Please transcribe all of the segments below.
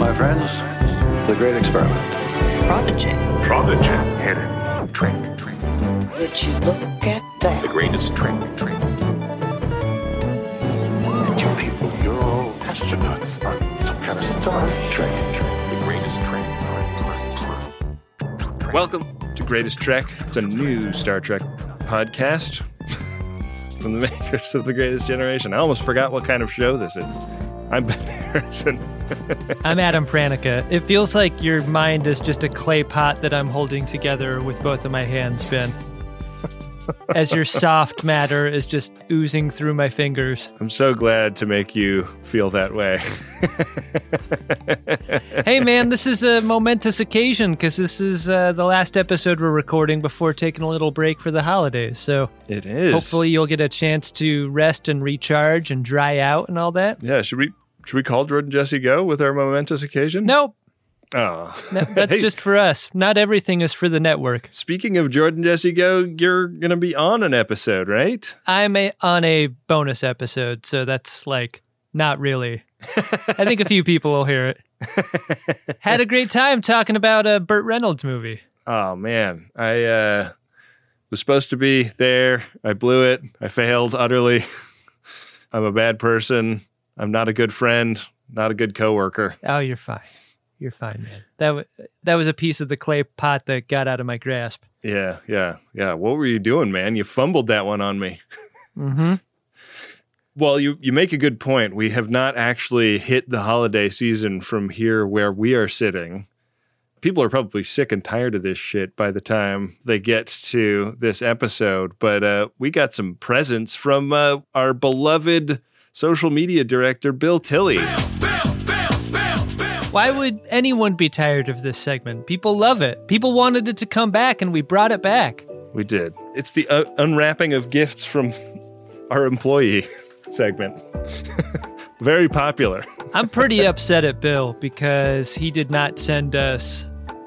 My friends, the great experiment. Prodigy. Prodigy. Hidden. Trick. Trick. Would you look at that? The greatest trick. Trick. And you people, you're all astronauts on some kind of star trek. The greatest trick. Trick. Trick. Trick. Welcome to Greatest Trek. It's a new Star Trek podcast from the makers of The Greatest Generation. I almost forgot what kind of show this is. I'm Ben Harrison. I'm Adam Pranica. It feels like your mind is just a clay pot that I'm holding together with both of my hands, Ben. As your soft matter is just oozing through my fingers. I'm so glad to make you feel that way. Hey, man, this is a momentous occasion because this is uh, the last episode we're recording before taking a little break for the holidays. So it is. hopefully you'll get a chance to rest and recharge and dry out and all that. Yeah, should we should we call Jordan Jesse Go with our momentous occasion? Nope, Oh. that- that's Hey, just for us. Not everything is for the network. Speaking of Jordan Jesse Go, you're going to be on an episode, right? I'm a, on a bonus episode, so that's like not really. I think a few people will hear it. Had a great time talking about a Burt Reynolds movie. Oh man, I uh, was supposed to be there. I blew it. I failed utterly. I'm a bad person. I'm not a good friend. Not a good coworker. Oh, you're fine. You're fine, man. That w- that was a piece of the clay pot that got out of my grasp. Yeah, yeah, yeah. What were you doing, man? You fumbled that one on me. Mm-hmm. Well, you you make a good point. We have not actually hit the holiday season from here where we are sitting. People are probably sick and tired of this shit by the time they get to this episode. But uh, we got some presents from uh, our beloved social media director, Bill Tilley. Why would anyone be tired of this segment? People love it. People wanted it to come back, and we brought it back. We did. It's the uh, unwrapping of gifts from our employee segment. Very popular. I'm pretty upset at Bill because he did not send us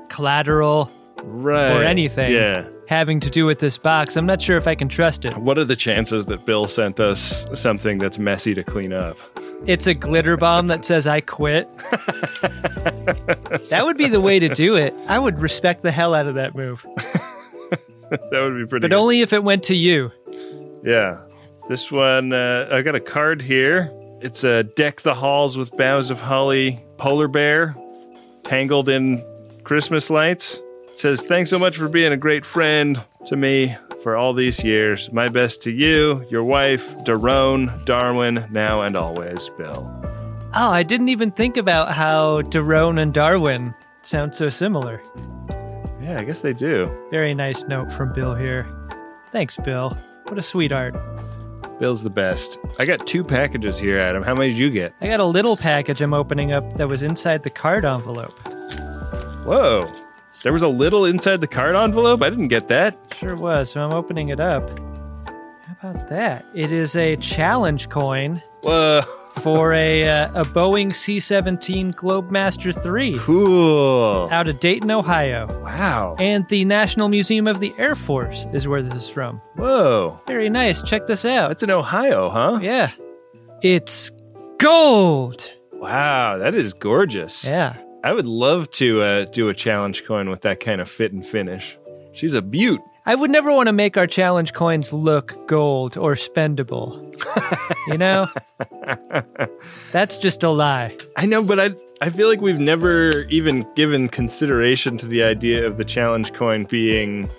collateral Right. or anything Yeah. Having to do with this box. I'm not sure if I can trust it. What are the chances that Bill sent us something that's messy to clean up? It's a glitter bomb that says I quit. that would be the way to do it. I would respect the hell out of that move. that would be pretty But good. only if it went to you. yeah. This one, uh, I got a card here. It's a Deck the Halls with Boughs of Holly polar bear tangled in Christmas lights. Says, Thanks so much for being a great friend to me for all these years. My best to you, your wife, Daron, Darwin, now and always, Bill. Oh, I didn't even think about how Daron and Darwin sound so similar. Yeah, I guess they do. Very nice note from Bill here. Thanks, Bill. What a sweetheart. Bill's the best. I got two packages here, Adam. How many did you get? I got a little package I'm opening up that was inside the card envelope. Whoa. There was a little inside the card envelope? I didn't get that. Sure was, so I'm opening it up. How about that? It is a challenge coin Whoa. for a uh, a Boeing C-17 Globemaster 3 Cool. out of Dayton, Ohio. Wow. And the National Museum of the Air Force is where this is from. Whoa. Very nice. Check this out. That's in Ohio, huh? Yeah. It's gold. Wow, that is gorgeous. Yeah. I would love to uh, do a challenge coin with that kind of fit and finish. She's a beaut. I would never want to make our challenge coins look gold or spendable. you know? That's just a lie. I know, but I I feel like we've never even given consideration to the idea of the challenge coin being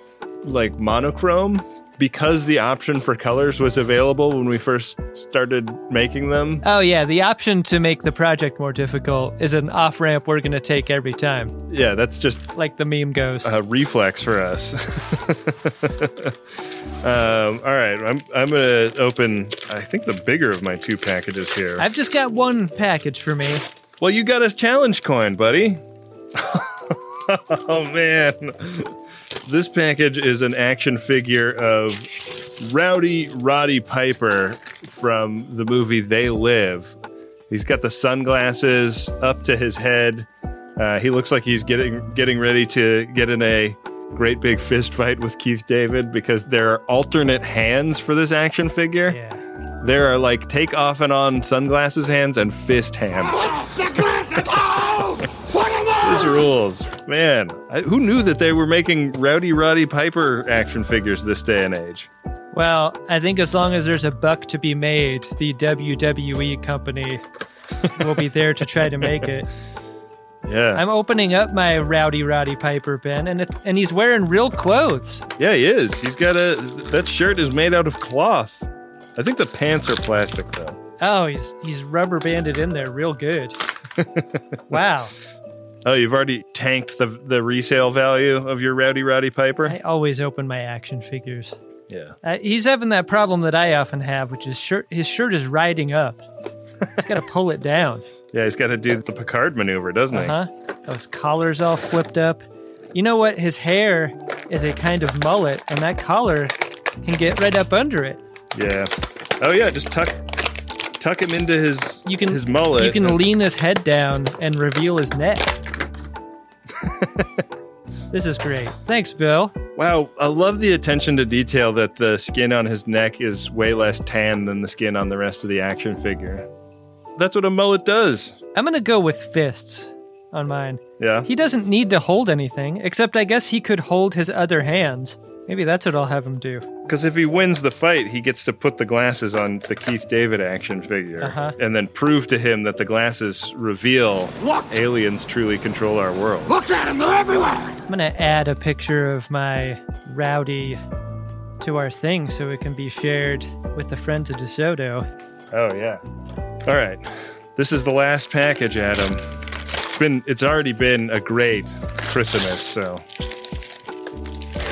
like monochrome because the option for colors was available when we first started making them. Oh, yeah. The option to make the project more difficult is an off ramp we're going to take every time, Yeah, that's just like the meme goes. a reflex for us. um, all right, I'm I'm gonna open. I think the bigger of my two packages here. I've just got one package for me. well, you got a challenge coin, buddy. oh man, this package is an action figure of Rowdy Roddy Piper from the movie They Live. He's got the sunglasses up to his head. Uh, he looks like he's getting getting ready to get in a great big fist fight with Keith David because there are alternate hands for this action figure. Yeah. There are like take off and on sunglasses hands and fist hands. The glasses! Oh! Rules. Man, I, who knew that they were making Rowdy Roddy Piper action figures this day and age? Well, I think as long as there's a buck to be made, the WWE company will be there to try to make it. Yeah. I'm opening up my Rowdy Roddy Piper Ben, and it, and he's wearing real clothes. yeah, he is. He's got a. That shirt is made out of cloth. I think the pants are plastic, though. Oh, he's he's rubber banded in there real good. wow. Oh, you've already tanked the the resale value of your Rowdy Roddy Piper? I always open my action figures. yeah. Uh, he's having that problem that I often have, which is shirt. His shirt is riding up. He's got to pull it down. Yeah, he's got to do the Picard maneuver, doesn't he? Huh? Those collars all flipped up. You know what? His hair is a kind of mullet, and that collar can get right up under it. Yeah. Oh yeah, just tuck tuck him into his You can his mullet. You can lean his head down and reveal his neck. this is great. Thanks, Bill. Wow, I love the attention to detail that the skin on his neck is way less tan than the skin on the rest of the action figure. That's what a mullet does. I'm gonna go with fists on mine. Yeah. He doesn't need to hold anything, except I guess he could hold his other hands. Maybe that's what I'll have him do. Because if he wins the fight, he gets to put the glasses on the Keith David action figure Uh-huh. and then prove to him that the glasses reveal Look! aliens truly control our world. Look at them, they're everywhere! I'm gonna add a picture of my rowdy to our thing so it can be shared with the friends of DeSoto. Oh yeah. All right. This is the last package, Adam. It's been it's already been a great Christmas, so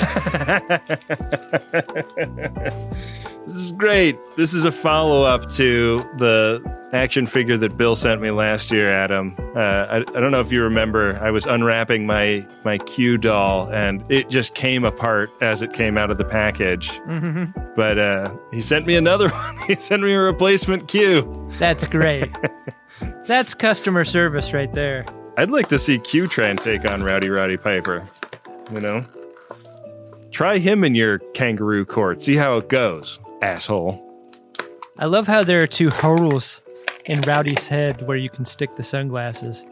This is great. This is a follow up to the action figure that Bill sent me last year, Adam. Uh, I, I don't know if you remember, I was unwrapping my, my Q doll and it just came apart as it came out of the package. But uh, he sent me another one. he sent me a replacement Q. That's great. That's customer service right there. I'd like to see Q try and take on Rowdy Roddy Piper. You know? Try him in your kangaroo court. See how it goes, asshole. I love how there are two holes in Rowdy's head where you can stick the sunglasses.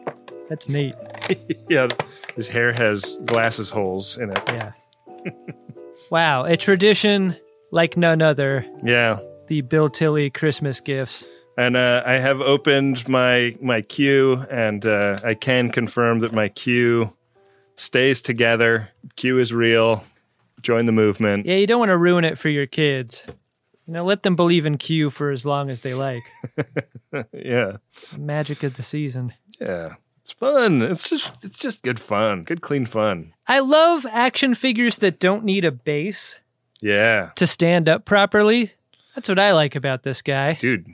That's neat. yeah, his hair has glasses holes in it. Yeah. wow, a tradition like none other. Yeah. The Bill Tilly Christmas gifts. And uh, I have opened my my Q, and uh, I can confirm that my Q stays together. Q is real. Join the movement. Yeah, you don't want to ruin it for your kids. You know, let them believe in Q for as long as they like. Yeah, Magic of the season. yeah. It's fun. It's just it's just good fun. Good clean fun. I love action figures that don't need a base Yeah, to stand up properly. That's what I like about this guy. dude,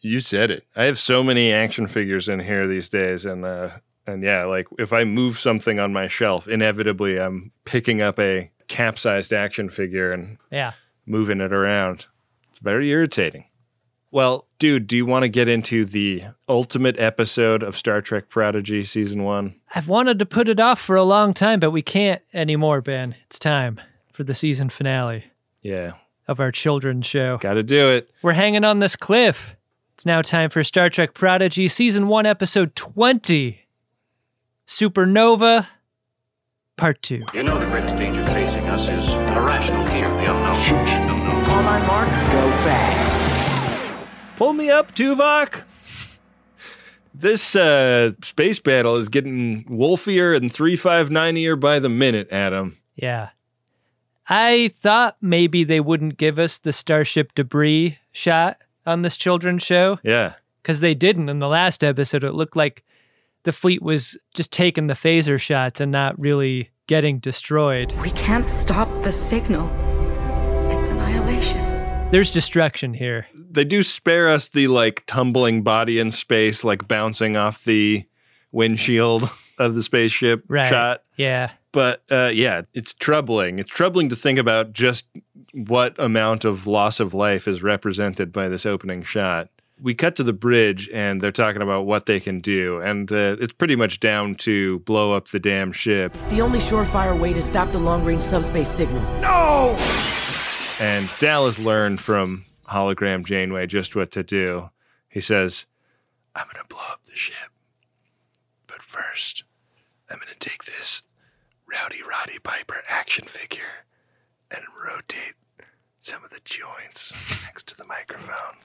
you said it. I have so many action figures in here these days, and uh, and yeah, like if I move something on my shelf, inevitably I'm picking up a capsized action figure and Yeah. moving it around. It's very irritating. Well, dude, do you want to get into the ultimate episode of Star Trek Prodigy season one? I've wanted to put it off for a long time, but we can't anymore, Ben. It's time for the season finale Yeah, of our children's show. got to do it. We're hanging on this cliff. It's now time for Star Trek Prodigy, Season 1, Episode 20 Supernova, Part 2. You know the greatest danger facing us is an irrational fear of the unknown. Huge unknown. On my mark, go fast. Pull me up, Tuvok. This uh, space battle is getting wolfier and 359ier by the minute, Adam. Yeah. I thought maybe they wouldn't give us the Starship debris shot on this children's show Yeah. because they didn't in the last episode. It looked like the fleet was just taking the phaser shots and not really getting destroyed. We can't stop the signal. It's annihilation. There's destruction here. They do spare us the like tumbling body in space, like bouncing off the windshield of the spaceship Right. shot. Yeah. But uh, yeah, it's troubling. It's troubling to think about just what amount of loss of life is represented by this opening shot. We cut to the bridge and they're talking about what they can do. And uh, it's pretty much down to blow up the damn ship. It's the only surefire way to stop the long range subspace signal. No And Dallas learned from hologram Janeway just what to do. He says, I'm going to blow up the ship. But first, I'm going to take this Rowdy Roddy Piper action figure and rotate some of the joints next to the microphone.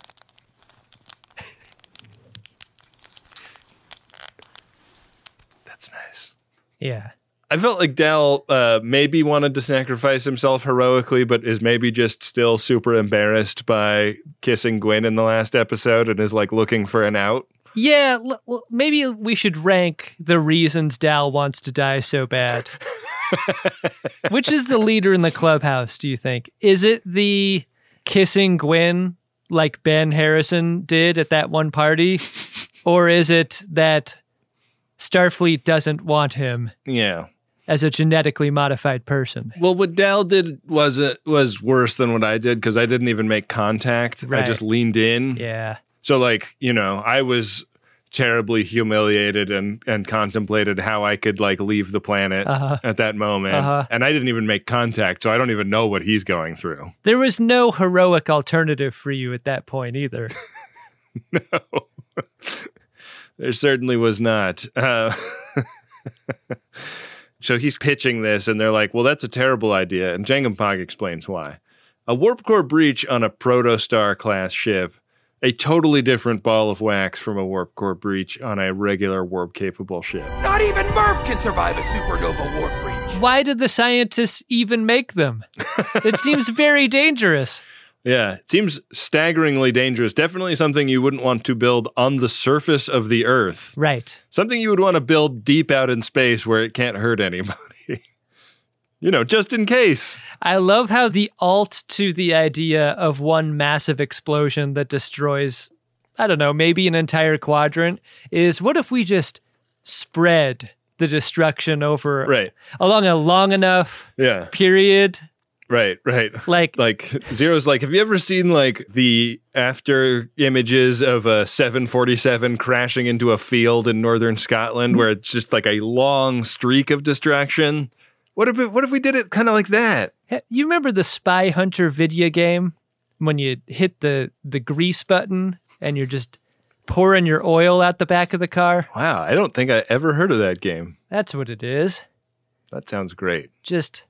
That's nice. Yeah. I felt like Dal uh, maybe wanted to sacrifice himself heroically, but is maybe just still super embarrassed by kissing Gwyn in the last episode and is like looking for an out. Yeah, l- l- maybe we should rank the reasons Dal wants to die so bad. Which is the leader in the clubhouse, do you think? Is it the kissing Gwyn like Ben Harrison did at that one party? Or is it that Starfleet doesn't want him Yeah. as a genetically modified person? Well, what Dal did was uh, was worse than what I did because I didn't even make contact. I just leaned in. Yeah. So, like, you know, I was terribly humiliated and and contemplated how I could like leave the planet Uh-huh. at that moment. Uh-huh. And I didn't even make contact, so I don't even know what he's going through. There was no heroic alternative for you at that point either. There certainly was not. Uh, so he's pitching this, and they're like, well, that's a terrible idea. And Jankom Pog explains why. A warp core breach on a Protostar class ship, a totally different ball of wax from a warp core breach on a regular warp capable ship. Not even Murf can survive a supernova warp breach. Why did the scientists even make them? It seems very dangerous. Yeah, it seems staggeringly dangerous. Definitely something you wouldn't want to build on the surface of the Earth. Right. Something you would want to build deep out in space where it can't hurt anybody. you know, just in case. I love how the alt to the idea of one massive explosion that destroys, I don't know, maybe an entire quadrant is what if we just spread the destruction over Right. along a long enough Yeah. period? Right, right. Like, Like Zero's like, have you ever seen like the after images of a 747 crashing into a field in northern Scotland where it's just like a long streak of distraction? What if it, what if we did it kind of like that? You remember the Spy Hunter video game when you hit the the grease button and you're just pouring your oil out the back of the car? Wow, I don't think I ever heard of that game. That's what it is. That sounds great. Just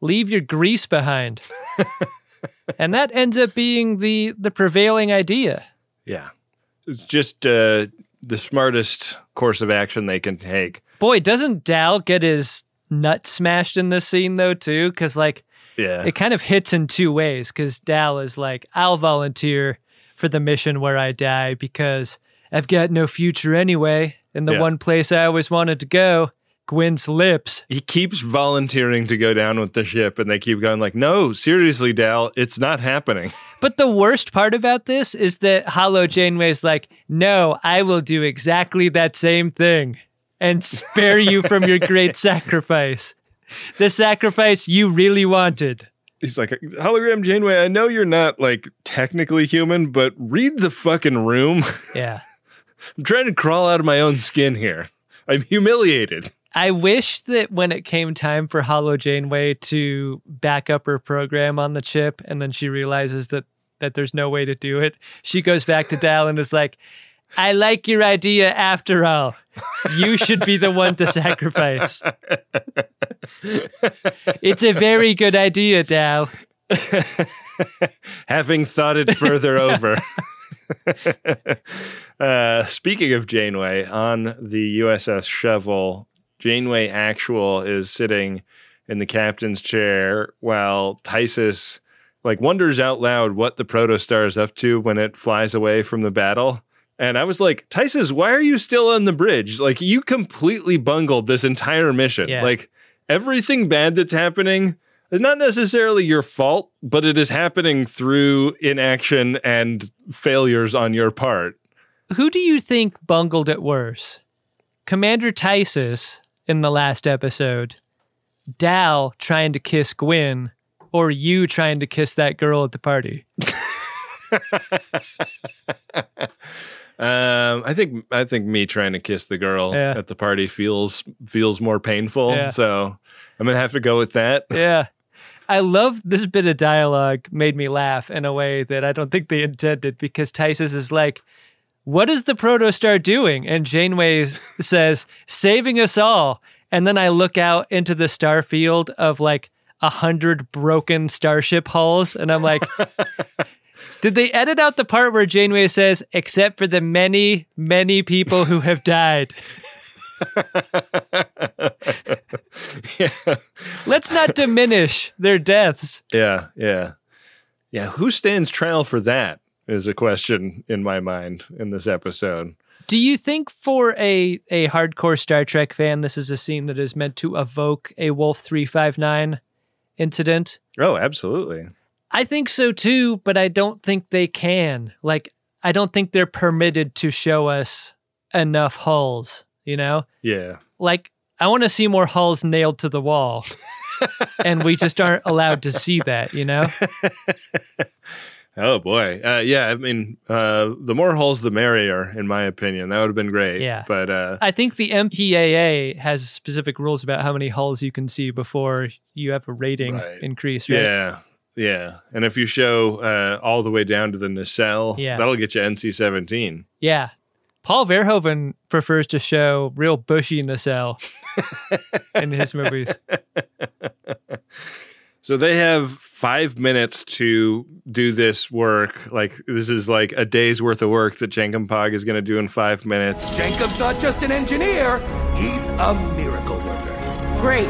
leave your grease behind. and that ends up being the the prevailing idea. Yeah. It's just uh, the smartest course of action they can take. Boy, doesn't Dal get his nut smashed in this scene though too cuz like Yeah. it kind of hits in two ways because Dal is like, I'll volunteer for the mission where I die because I've got no future anyway. And the Yeah. one place I always wanted to go, Gwyn's lips. he keeps volunteering to go down with the ship and they keep going like, "No, seriously, Dal, it's not happening." But the worst part about this is that Holo Janeway's like, no, I will do exactly that same thing and spare you from your great sacrifice. The sacrifice you really wanted. He's like, "Hologram Janeway, I know you're not like technically human, but read the fucking room. Yeah. I'm trying to crawl out of my own skin here. I'm humiliated." I wish that when it came time for Holo Janeway to back up her program on the chip, and then she realizes that that there's no way to do it, she goes back to Dal and is like, "I like your idea after all. You should be the one to sacrifice. it's a very good idea, Dal." Having thought it further over. uh, speaking of Janeway, on the USS Shovel, Janeway Actual is sitting in the captain's chair while Tysess like wonders out loud what the protostar is up to when it flies away from the battle. And I was like, Tysess, why are you still on the bridge? Like you completely bungled this entire mission. Yeah. Like everything bad that's happening is not necessarily your fault, but it is happening through inaction and failures on your part. Who do you think bungled it worse? Commander Tysess in the last episode, Dal trying to kiss Gwyn, or you trying to kiss that girl at the party? Um, I think I think me trying to kiss the girl Yeah. at the party feels feels more painful. Yeah. So I'm gonna have to go with that. Yeah. I love this bit of dialogue made me laugh in a way that I don't think they intended because Tysess is like, What is the protostar doing? And Janeway says, Saving us all. And then I look out into the star field of like a hundred broken starship hulls, and I'm like, did they edit out the part where Janeway says, except for the many, many people who have died? yeah. Let's not diminish their deaths. Yeah, yeah. Yeah, who stands trial for that is a question in my mind in this episode. Do you think for a a hardcore Star Trek fan this is a scene that is meant to evoke a Wolf 359 incident? Oh, absolutely. I think so too, but I don't think they can. Like I don't think they're permitted to show us enough hulls, you know? Yeah. Like I want to see more hulls nailed to the wall. and we just aren't allowed to see that, you know? Oh boy. Uh, yeah, I mean, uh, the more holes, the merrier in my opinion. That would have been great. Yeah. But uh, I think the MPAA has specific rules about how many holes you can see before you have a rating Right. increase, right? yeah. Yeah. And if you show uh, all the way down to the nacelle, Yeah. that'll get you NC-17. Yeah. Paul Verhoeven prefers to show real bushy nacelle in his movies. So they have five minutes to do this work. Like this is like a day's worth of work that Jankom Pog is going to do in five minutes. Jacob's not just an engineer, he's a miracle worker. Great.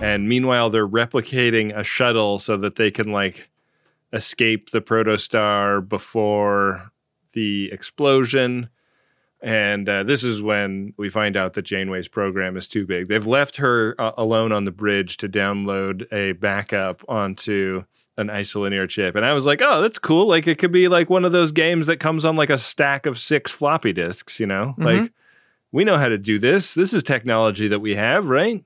And meanwhile, they're replicating a shuttle so that they can like escape the protostar before the explosion. And uh, this is when we find out that Janeway's program is too big. They've left her uh, alone on the bridge to download a backup onto an isolinear chip. And I was like, oh, that's cool. Like it could be like one of those games that comes on like a stack of six floppy disks, you know? Like we know how to do this. This is technology that we have, right?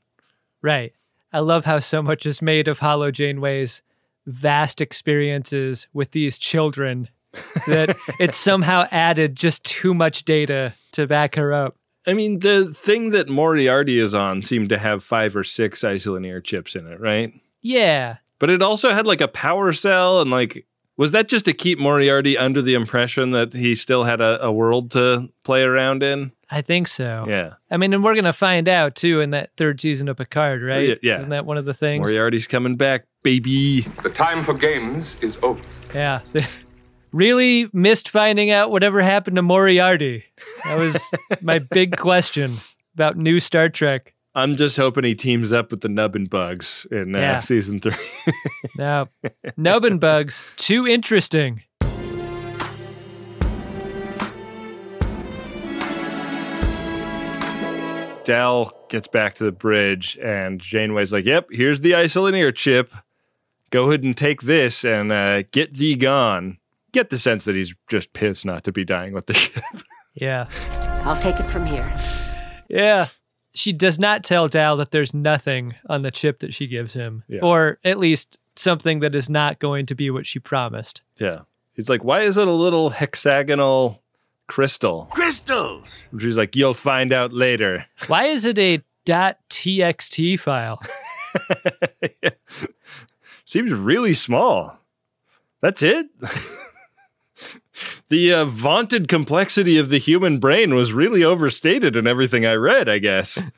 Right. I love how so much is made of Holo Janeway's vast experiences with these children that it somehow added just too much data to back her up. I mean, the thing that Moriarty is on seemed to have five or six isolinear chips in it, right? Yeah. But it also had like a power cell and like was that just to keep Moriarty under the impression that he still had a, a world to play around in? I think so. Yeah. I mean, and we're going to find out too in that third season of Picard, right? Oh, yeah, yeah. Isn't that one of the things? Moriarty's coming back, baby. The time for games is over. Yeah. really missed finding out whatever happened to Moriarty. That was my big question about new Star Trek. I'm just hoping he teams up with the Nubbin Bugs in uh, Yeah. season three. Now, Nubbin bugs, too interesting. Dell gets back to the bridge, and Janeway's like, "Yep, here's the isolinear chip. Go ahead and take this and uh, get thee gone." Get the sense that he's just pissed not to be dying with the ship. Yeah. I'll take it from here. Yeah. She does not tell Dal that there's nothing on the chip that she gives him, Yeah. or at least something that is not going to be what she promised. yeah, he's like, "Why is it a little hexagonal crystal?" Crystals! She's like, "You'll find out later." Why is it a .txt file? Seems really small. That's it. The uh, vaunted complexity of the human brain was really overstated in everything I read. I guess.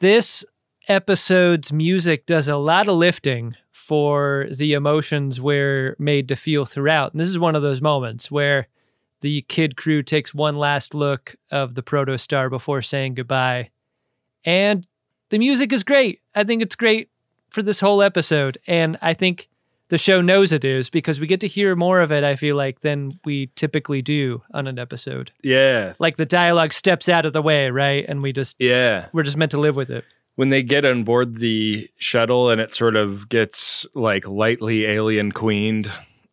This episode's music does a lot of lifting for the emotions we're made to feel throughout. And this is one of those moments where the kid crew takes one last look of the protostar before saying goodbye. And the music is great. I think it's great for this whole episode. And I think the show knows it is because we get to hear more of it, I feel like, than we typically do on an episode. Yeah, Like the dialogue steps out of the way, right? And we just yeah. we're just meant to live with it. when they get on board the shuttle and it sort of gets like lightly alien queened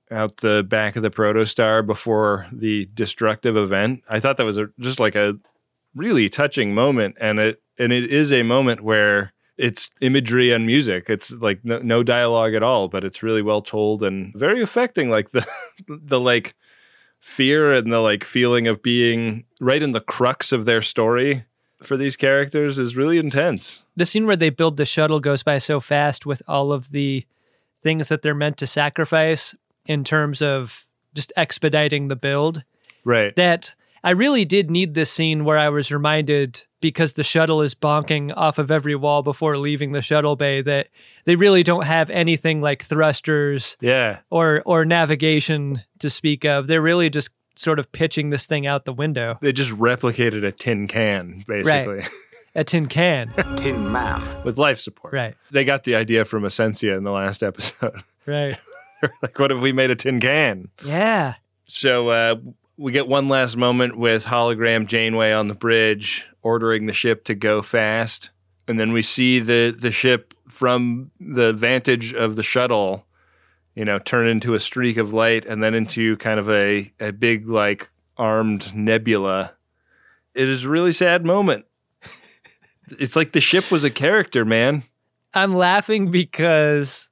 out the back of the protostar before the destructive event i thought that was a, just like a really touching moment and it and it is a moment where it's imagery and music it's like no, no dialogue at all but it's really well told and very affecting like the the like fear and the like feeling of being right in the crux of their story for these characters is really intense. the scene where they build the shuttle goes by so fast with all of the things that they're meant to sacrifice in terms of just expediting the build Right. that I really did need this scene where I was reminded because the shuttle is bonking off of every wall before leaving the shuttle bay that they really don't have anything like thrusters Yeah. or or navigation to speak of. They're really just sort of pitching this thing out the window. They just replicated a tin can, basically, A tin can. Tin Man. with life support. right. They got the idea from Asencia in the last episode. Right. Like, what if we made a tin can? Yeah. So uh, we get one last moment with hologram Janeway on the bridge ordering the ship to go fast, and then we see the the ship from the vantage of the shuttle, you know, turn into a streak of light and then into kind of a a big like armed nebula. It is a really sad moment. it's like the ship was a character, man. I'm laughing because,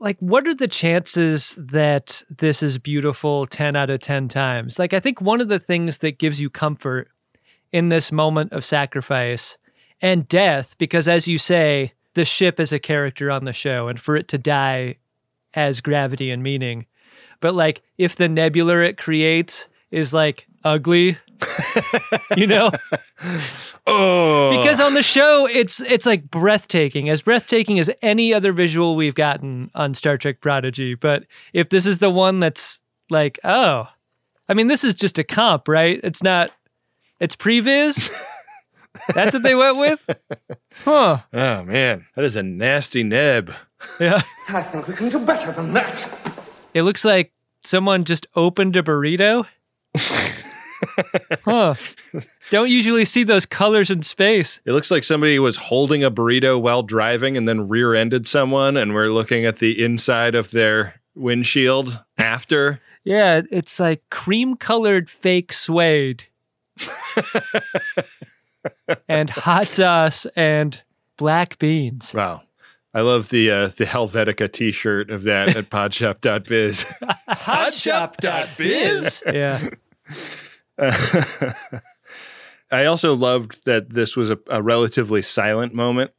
like, what are the chances that this is beautiful 10 out of 10 times? Like, I think one of the things that gives you comfort in this moment of sacrifice and death, because as you say, the ship is a character on the show, and for it to die has gravity and meaning. But, like, if the nebula it creates is like ugly, you know? Oh, because on the show it's it's like breathtaking as breathtaking as any other visual we've gotten on star trek prodigy. But if this is the one that's like oh i mean this is just a comp right? It's not it's previs that's what they went with? Huh. Oh man, that is a nasty neb. yeah. I think we can do better than that. it looks like someone just opened a burrito huh don't usually see those colors in space It looks like somebody was holding a burrito while driving and then rear ended someone, and we're looking at the inside of their windshield after. Yeah, it's like cream colored fake suede. and hot sauce and black beans. Wow. I love the uh, the Helvetica t shirt of that at podshop.biz. Hotshop.biz? Yeah. I also loved that this was a, a relatively silent moment.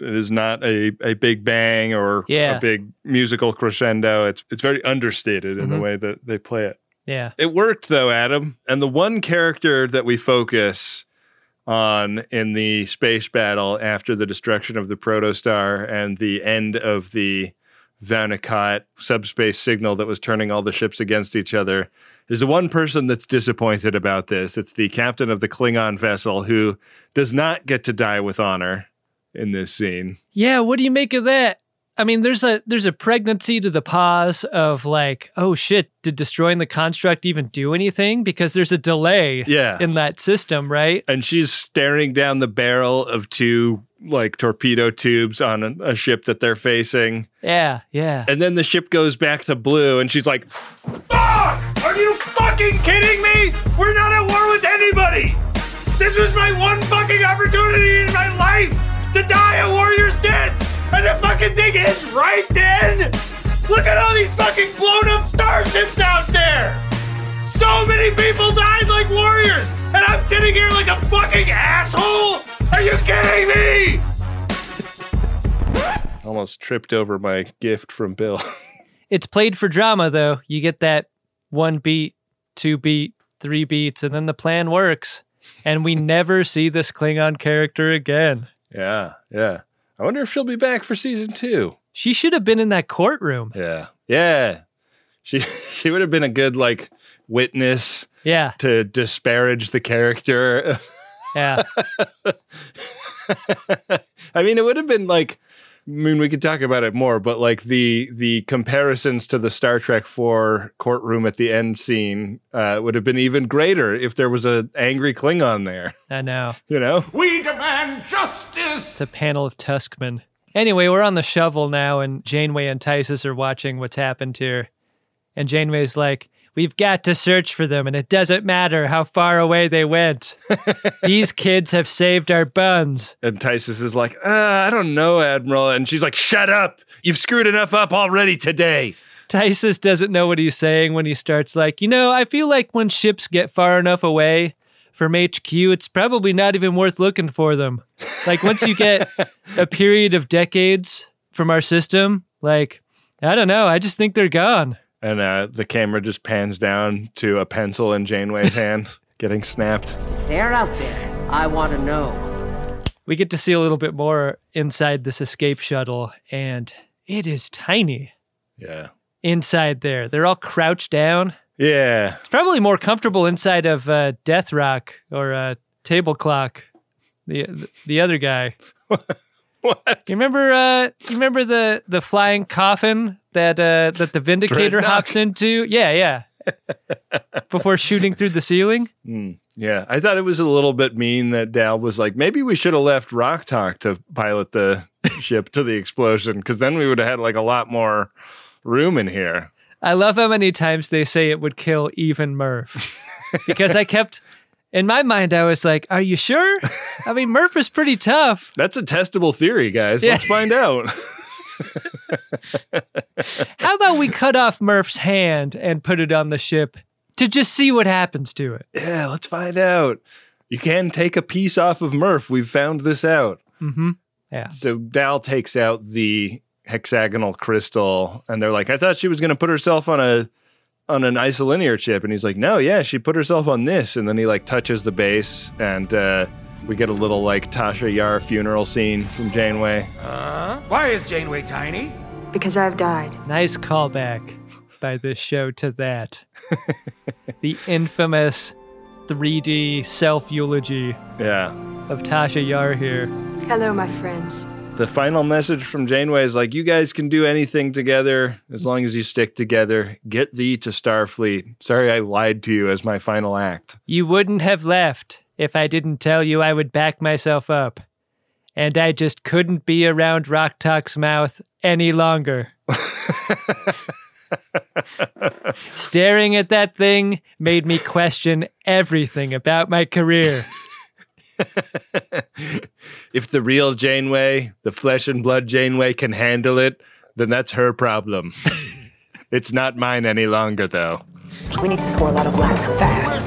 It is not a, a big bang or Yeah. a big musical crescendo. It's it's very understated in the Mhm. way that they play it. Yeah. It worked though, Adam. And the one character that we focus on in the space battle after the destruction of the protostar and the end of the Vau N'Akat subspace signal that was turning all the ships against each other is the one person that's disappointed about this. It's the captain of the Klingon vessel who does not get to die with honor in this scene. Yeah, what do you make of that? I mean, there's a there's a pregnancy to the pause of like, oh shit, did destroying the construct even do anything? Because there's a delay Yeah. in that system, right? and she's staring down the barrel of two like torpedo tubes on a, a ship that they're facing. Yeah, yeah. And then the ship goes back to blue, and she's like, Fuck! Are you fucking kidding me? We're not at war with anybody! This was my one fucking opportunity in my life to die a warrior's death! And the fucking thing ends right then! Look at all these fucking blown up starships out there! So many people died like warriors! And I'm sitting here like a fucking asshole! Are you kidding me? almost tripped over my gift from Bill. It's played for drama though. You get that one beat, two beat, three beats, and then the plan works. And we never see this Klingon character again. yeah, yeah. I wonder if she'll be back for season two. She should have been in that courtroom. Yeah, yeah. She she would have been a good like witness Yeah, to disparage the character. Yeah. I mean, it would have been like. I mean, we could talk about it more, but like the the comparisons to the Star Trek Four courtroom at the end scene uh, would have been even greater if there was a angry Klingon there. I know. You know? We demand justice! It's a panel of Tuskmen. Anyway, we're on the shovel now, and Janeway and Tysess are watching what's happened here. And Janeway's like, We've got to search for them, and it doesn't matter how far away they went. These kids have saved our buns. And Tysess is like, uh, I don't know, Admiral. And she's like, Shut up! You've screwed enough up already today. Tysess doesn't know what he's saying when he starts like, you know, I feel like when ships get far enough away from HQ, it's probably not even worth looking for them. Like once you get a period of decades from our system, like I don't know, I just think they're gone. And uh, the camera just pans down to a pencil in Janeway's hand getting snapped. They're out there, I want to know. we get to see a little bit more inside this escape shuttle, and it is tiny Yeah. inside there. They're all crouched down. Yeah. It's probably more comfortable inside of uh, Death Rock or uh, Table Clock. The the other guy. What? Do you remember? Uh, you remember the the flying coffin that uh, that the Vindicator Drednok. hops into? Yeah, yeah. Before shooting through the ceiling. Yeah. I thought it was a little bit mean that Dal was like, maybe we should have left Rok-Tahk to pilot the ship to the explosion because then we would have had like a lot more room in here. I love how many times they say it would kill even Murf. because I kept in my mind I was like, Are you sure? I mean Murf is pretty tough. That's a testable theory, guys. Yeah. Let's find out. How about we cut off Murf's hand and put it on the ship to just see what happens to it? yeah, let's find out. You can take a piece off of Murph. We've found this out. Mm-hmm. Yeah. So Dal takes out the hexagonal crystal, and they're like, "I thought she was going to put herself on a on an isolinear chip," and he's like, "No, yeah, she put herself on this." And then he like touches the base, and uh, we get a little like Tasha Yar funeral scene from Janeway. Uh, why is Janeway tiny? Because I've died. Nice callback by this show to that. the infamous 3D self eulogy Yeah. of Tasha Yar here. Hello, my friends. The final message from Janeway is like, "You guys can do anything together as long as you stick together. Get thee to Starfleet." Sorry, I lied to you as my final act. You wouldn't have left if I didn't tell you I would back myself up. And I just couldn't be around Rok-Tahk's mouth any longer. Staring at that thing made me question everything about my career. If the real Janeway, the flesh and blood Janeway, can handle it, then that's her problem. it's not mine any longer, though. We need to score a lot of laps fast.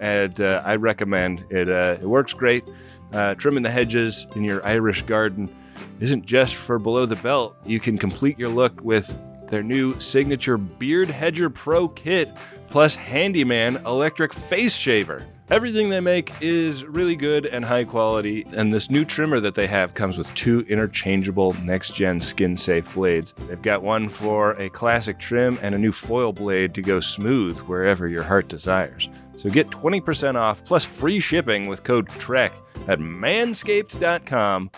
and uh, I recommend it. Uh, it works great. Uh, trimming the hedges in your Irish garden isn't just for below the belt. You can complete your look with their new signature Beard Hedger Pro kit plus Handyman electric face shaver. Everything they make is really good and high quality, and this new trimmer that they have comes with two interchangeable next gen skin safe blades. They've got one for a classic trim and a new foil blade to go smooth wherever your heart desires. So get 20% off plus free shipping with code TREK at manscaped.com.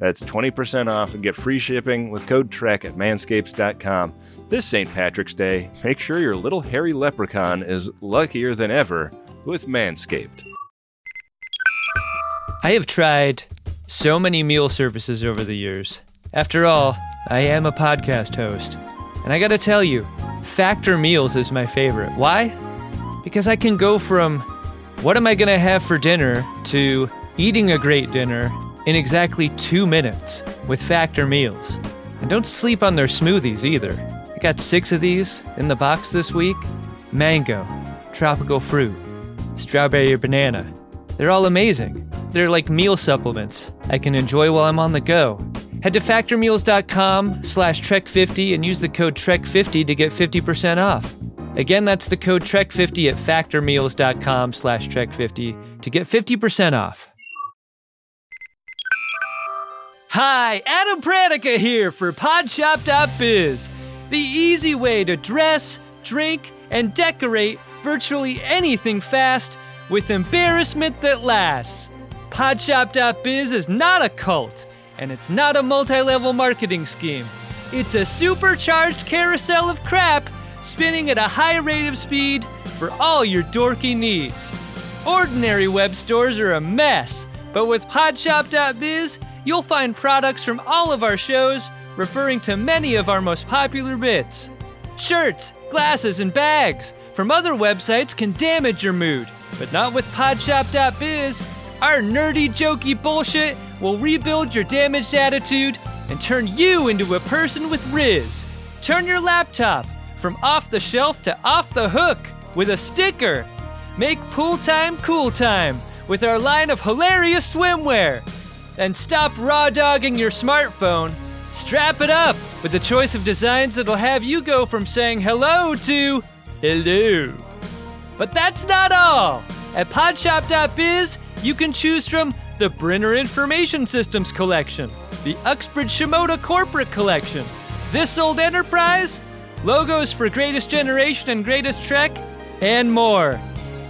That's 20% off and get free shipping with code TREK at manscaped.com. This St. Patrick's Day, make sure your little hairy leprechaun is luckier than ever with Manscaped. I have tried so many meal services over the years. After all, I am a podcast host. And I gotta tell you, Factor Meals is my favorite. Why? Because I can go from what am I gonna have for dinner to eating a great dinner in exactly two minutes with Factor Meals. And don't sleep on their smoothies either. I got six of these in the box this week mango, tropical fruit, strawberry or banana. They're all amazing. They're like meal supplements I can enjoy while I'm on the go. Head to factormeals.com slash trek50 and use the code trek50 to get 50% off. Again, that's the code trek50 at factormeals.com slash trek50 to get 50% off. Hi, Adam Pranica here for Podshop.biz, the easy way to dress, drink, and decorate virtually anything fast with embarrassment that lasts. Podshop.biz is not a cult, and it's not a multi level marketing scheme. It's a supercharged carousel of crap spinning at a high rate of speed for all your dorky needs. Ordinary web stores are a mess, but with Podshop.biz, you'll find products from all of our shows referring to many of our most popular bits. Shirts, glasses, and bags from other websites can damage your mood, But not with Podshop.biz. Our nerdy, jokey bullshit will rebuild your damaged attitude and turn you into a person with Riz. Turn your laptop from off the shelf to off the hook with a sticker. Make pool time cool time with our line of hilarious swimwear. And stop raw dogging your smartphone. Strap it up with a choice of designs that'll have you go from saying hello to hello. But that's not all. At podshop.biz, you can choose from the Brenner Information Systems Collection, the Uxbridge Shimoda Corporate Collection, This Old Enterprise, logos for Greatest Generation and Greatest Trek, and more.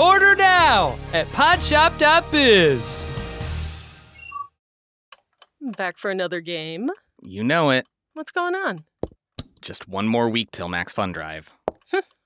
Order now at podshop.biz. Back for another game. You know it. What's going on? Just one more week till Max Fun Drive.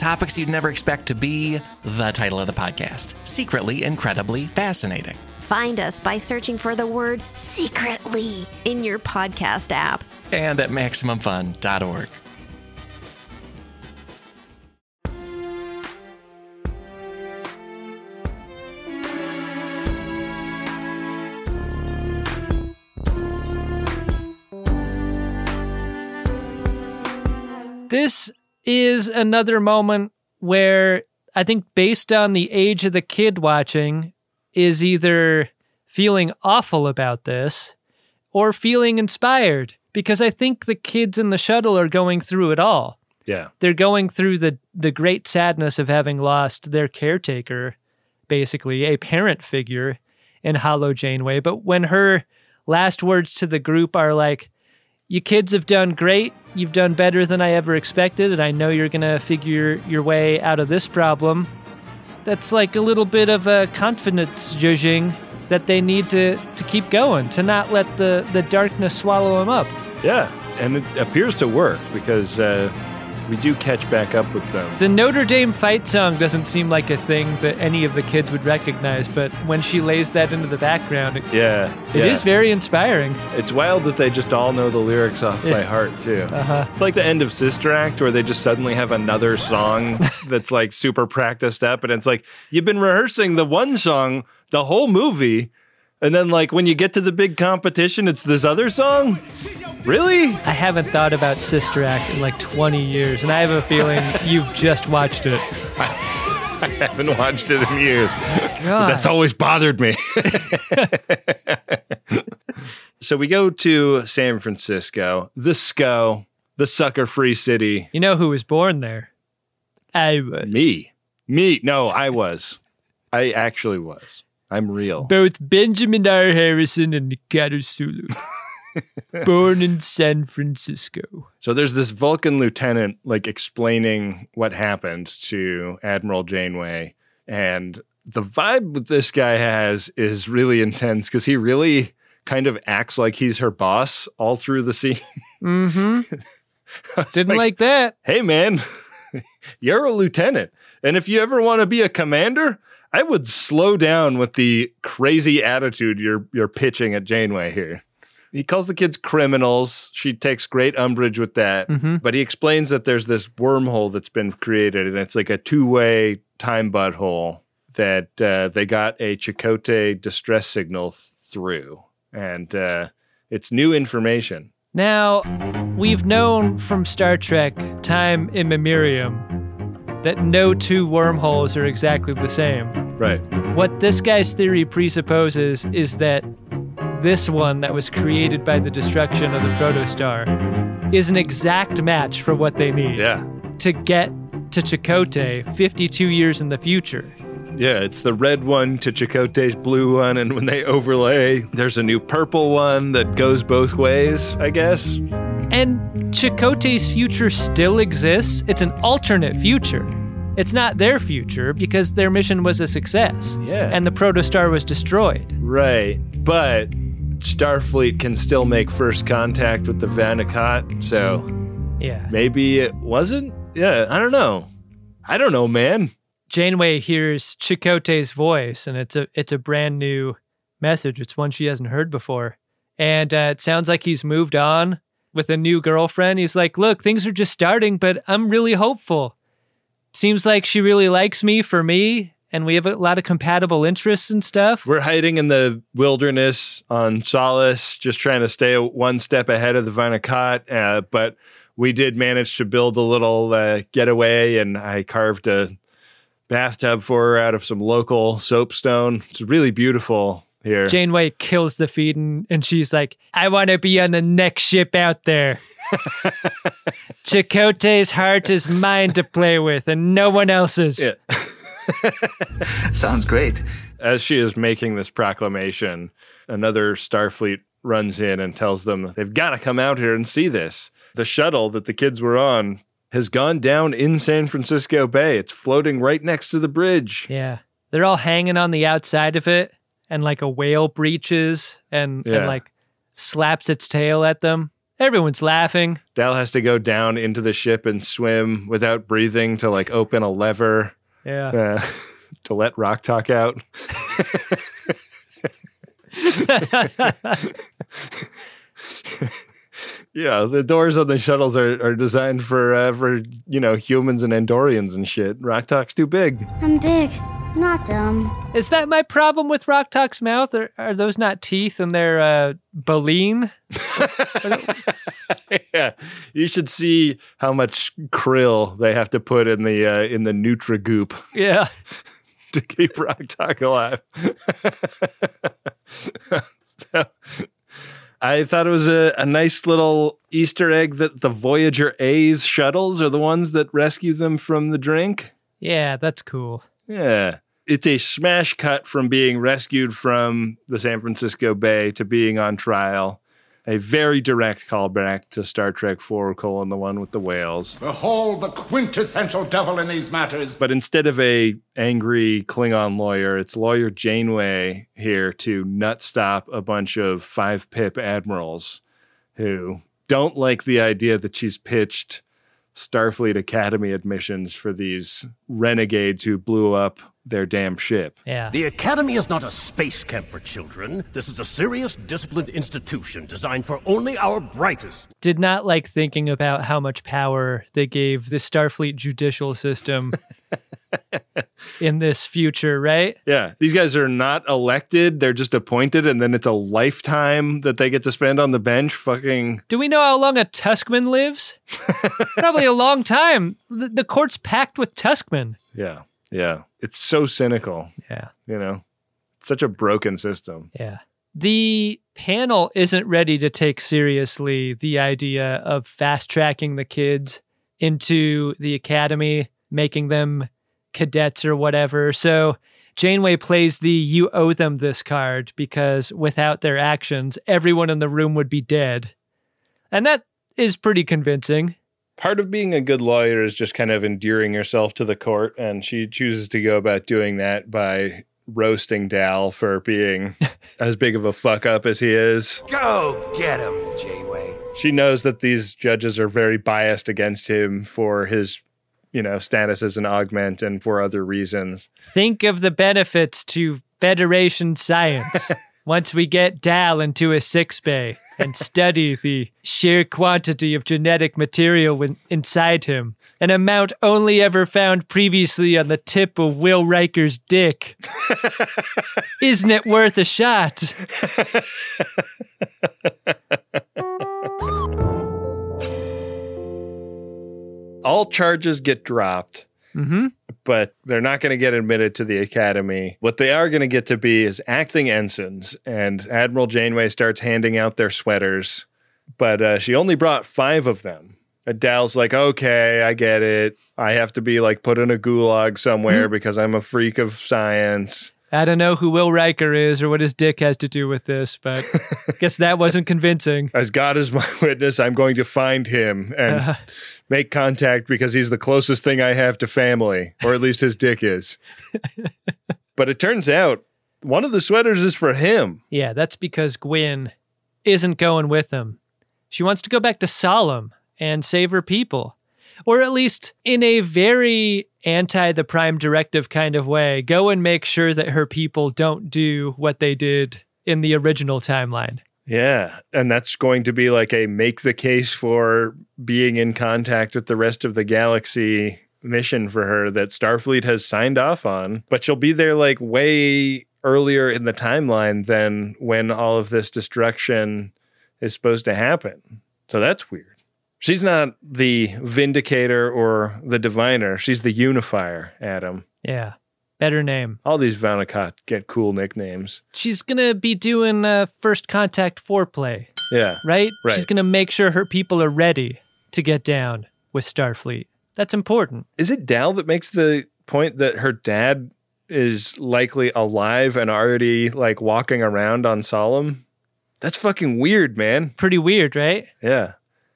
Topics you'd never expect to be the title of the podcast Secretly Incredibly Fascinating. Find us by searching for the word secretly in your podcast app. And at MaximumFun.org. This is another moment where I think, based on the age of the kid watching, is either feeling awful about this or feeling inspired because I think the kids in the shuttle are going through it all. Yeah. They're going through the the great sadness of having lost their caretaker, basically a parent figure in Holo Janeway. But when her last words to the group are like, "You kids have done great. You've done better than I ever expected, and I know you're gonna figure your way out of this problem." That's like a little bit of a confidence judging that they need to to keep going, to not let the the darkness swallow them up. Yeah, and it appears to work because uh, we do catch back up with them. The Notre Dame fight song doesn't seem like a thing that any of the kids would recognize, but when she lays that into the background, it, Yeah, it is yeah. very inspiring. It's wild that they just all know the lyrics off by heart too. Uh-huh. It's like the end of Sister Act where they just suddenly have another song that's like super practiced up, and it's like you've been rehearsing the one song the whole movie, and then like when you get to the big competition, it's this other song. Really? I haven't thought about Sister Act in like 20 years, and I have a feeling you've just watched it. I haven't watched it in years. God. That's always bothered me. so we go to San Francisco, the SCO, the sucker free city. You know who was born there? I was. Me. Me. No, I was. I actually was. I'm real. Both Benjamin R. Harrison and Nikado Sulu. born in San Francisco. So there's this Vulcan lieutenant like explaining what happened to Admiral Janeway. And the vibe that this guy has is really intense because he really kind of acts like he's her boss all through the scene. Mm-hmm. Didn't like that. Hey man, you're a lieutenant. And if you ever want to be a commander, I would slow down with the crazy attitude you're you're pitching at Janeway here. He calls the kids criminals. She takes great umbrage with that. Mhm. But he explains that there's this wormhole that's been created, and it's like a two way time butthole that uh, they got a Chakotay distress signal through. And uh, it's new information. Now, we've known from Star Trek time immemorium that no two wormholes are exactly the same. Right. What this guy's theory presupposes is that this one that was created by the destruction of the protostar is an exact match for what they need Yeah. to get to Chakotay 52 years in the future. Yeah, it's the red one to Chakotay's blue one, and when they overlay, there's a new purple one that goes both ways, I guess. And Chakotay's future still exists. It's an alternate future. It's not their future because their mission was a success. Yeah. And the protostar was destroyed. Right. But Starfleet can still make first contact with the Vau N'Akat, so Yeah. maybe it wasn't? Yeah, I don't know. I don't know, man. Janeway hears Chakotay's voice, and it's a it's a brand new message. It's one she hasn't heard before, and uh, it sounds like he's moved on with a new girlfriend. He's like, "Look, things are just starting, but I'm really hopeful. Seems like she really likes me for me, and we have a lot of compatible interests and stuff." We're hiding in the wilderness on Solace, just trying to stay one step ahead of the Vau N'Akat, uh, but we did manage to build a little uh, getaway, and I carved a bathtub for her out of some local soapstone. It's really beautiful here. Janeway kills the feed, and, and she's like, "I want to be on the next ship out there." Chakotay's heart is mine to play with, and no one else's. Yeah. Sounds great. As she is making this proclamation, another Starfleet runs in and tells them they've got to come out here and see this. The shuttle that the kids were on has gone down in San Francisco Bay. It's floating right next to the bridge. Yeah. They're all hanging on the outside of it and like a whale breaches and, Yeah. and like slaps its tail at them. Everyone's laughing. Dal has to go down into the ship and swim without breathing to like open a lever Yeah. uh, to let Rok-Tahk out. yeah, the doors on the shuttles are, are designed for uh, for you know humans and Andorians and shit. Rok-Tahk's too big. I'm big, not dumb. Is that my problem with Rok-Tahk's mouth? Or are those not teeth and they're uh, baleen? yeah, you should see how much krill they have to put in the uh, in the Nutra goop. Yeah. to keep Rok-Tahk alive. so, I thought it was a, a nice little Easter egg that the Voyager A's shuttles are the ones that rescue them from the drink. Yeah, that's cool. Yeah. It's a smash cut from being rescued from the San Francisco Bay to being on trial. A very direct callback to Star Trek 4 colon the one with the whales. Behold the quintessential devil in these matters. But instead of a angry Klingon lawyer, it's lawyer Janeway here to nut stop a bunch of five pip admirals who don't like the idea that she's pitched Starfleet Academy admissions for these renegades who blew up their damn ship. Yeah. The Academy is not a space camp for children. This is a serious, disciplined institution designed for only our brightest. Did not like thinking about how much power they gave the Starfleet judicial system in this future, right? Yeah, these guys are not elected; they're just appointed, and then it's a lifetime that they get to spend on the bench. Fucking Do we know how long a Tuskman lives? Probably a long time. The, the court's packed with Tuskmen. yeah, yeah. It's so cynical. Yeah. You know, it's such a broken system. Yeah. The panel isn't ready to take seriously the idea of fast tracking the kids into the academy, making them cadets or whatever. So Janeway plays the you owe them this card because without their actions, everyone in the room would be dead. And that is pretty convincing. Part of being a good lawyer is just kind of endearing yourself to the court, and she chooses to go about doing that by roasting Dal for being as big of a fuck up as he is. Go get him, Janeway. She knows that these judges are very biased against him for his, you know, status as an augment and for other reasons. Think of the benefits to Federation science once we get Dal into a sickbay and study the sheer quantity of genetic material inside him, an amount only ever found previously on the tip of Will Riker's dick. Isn't it worth a shot? All charges get dropped Mm-hmm. but they're not going to get admitted to the academy. What they are going to get to be is acting ensigns, and Admiral Janeway starts handing out their sweaters, but uh, she only brought five of them. Dal's like, okay, I get it. I have to be like put in a gulag somewhere because I'm a freak of science. I don't know who Will Riker is or what his dick has to do with this, but I guess that wasn't convincing. As God is my witness, I'm going to find him and uh-huh. make contact because he's the closest thing I have to family, or at least his dick is. but it turns out one of the sweaters is for him. Yeah, that's because Gwyn isn't going with him. She wants to go back to Solum and save her people. Or at least in a very anti the Prime Directive kind of way, go and make sure that her people don't do what they did in the original timeline. Yeah. And that's going to be like a make the case for being in contact with the rest of the galaxy mission for her that Starfleet has signed off on. But she'll be there like way earlier in the timeline than when all of this destruction is supposed to happen. So that's weird. She's not the vindicator or the diviner. She's the unifier, Adam. Yeah, better name. All these Vau N'Akat get cool nicknames. She's going to be doing uh, first contact foreplay, Yeah. right? Right. She's going to make sure her people are ready to get down with Starfleet. That's important. Is it Dal that makes the point that her dad is likely alive and already like walking around on Solum? That's fucking weird, man. Pretty weird, right? Yeah.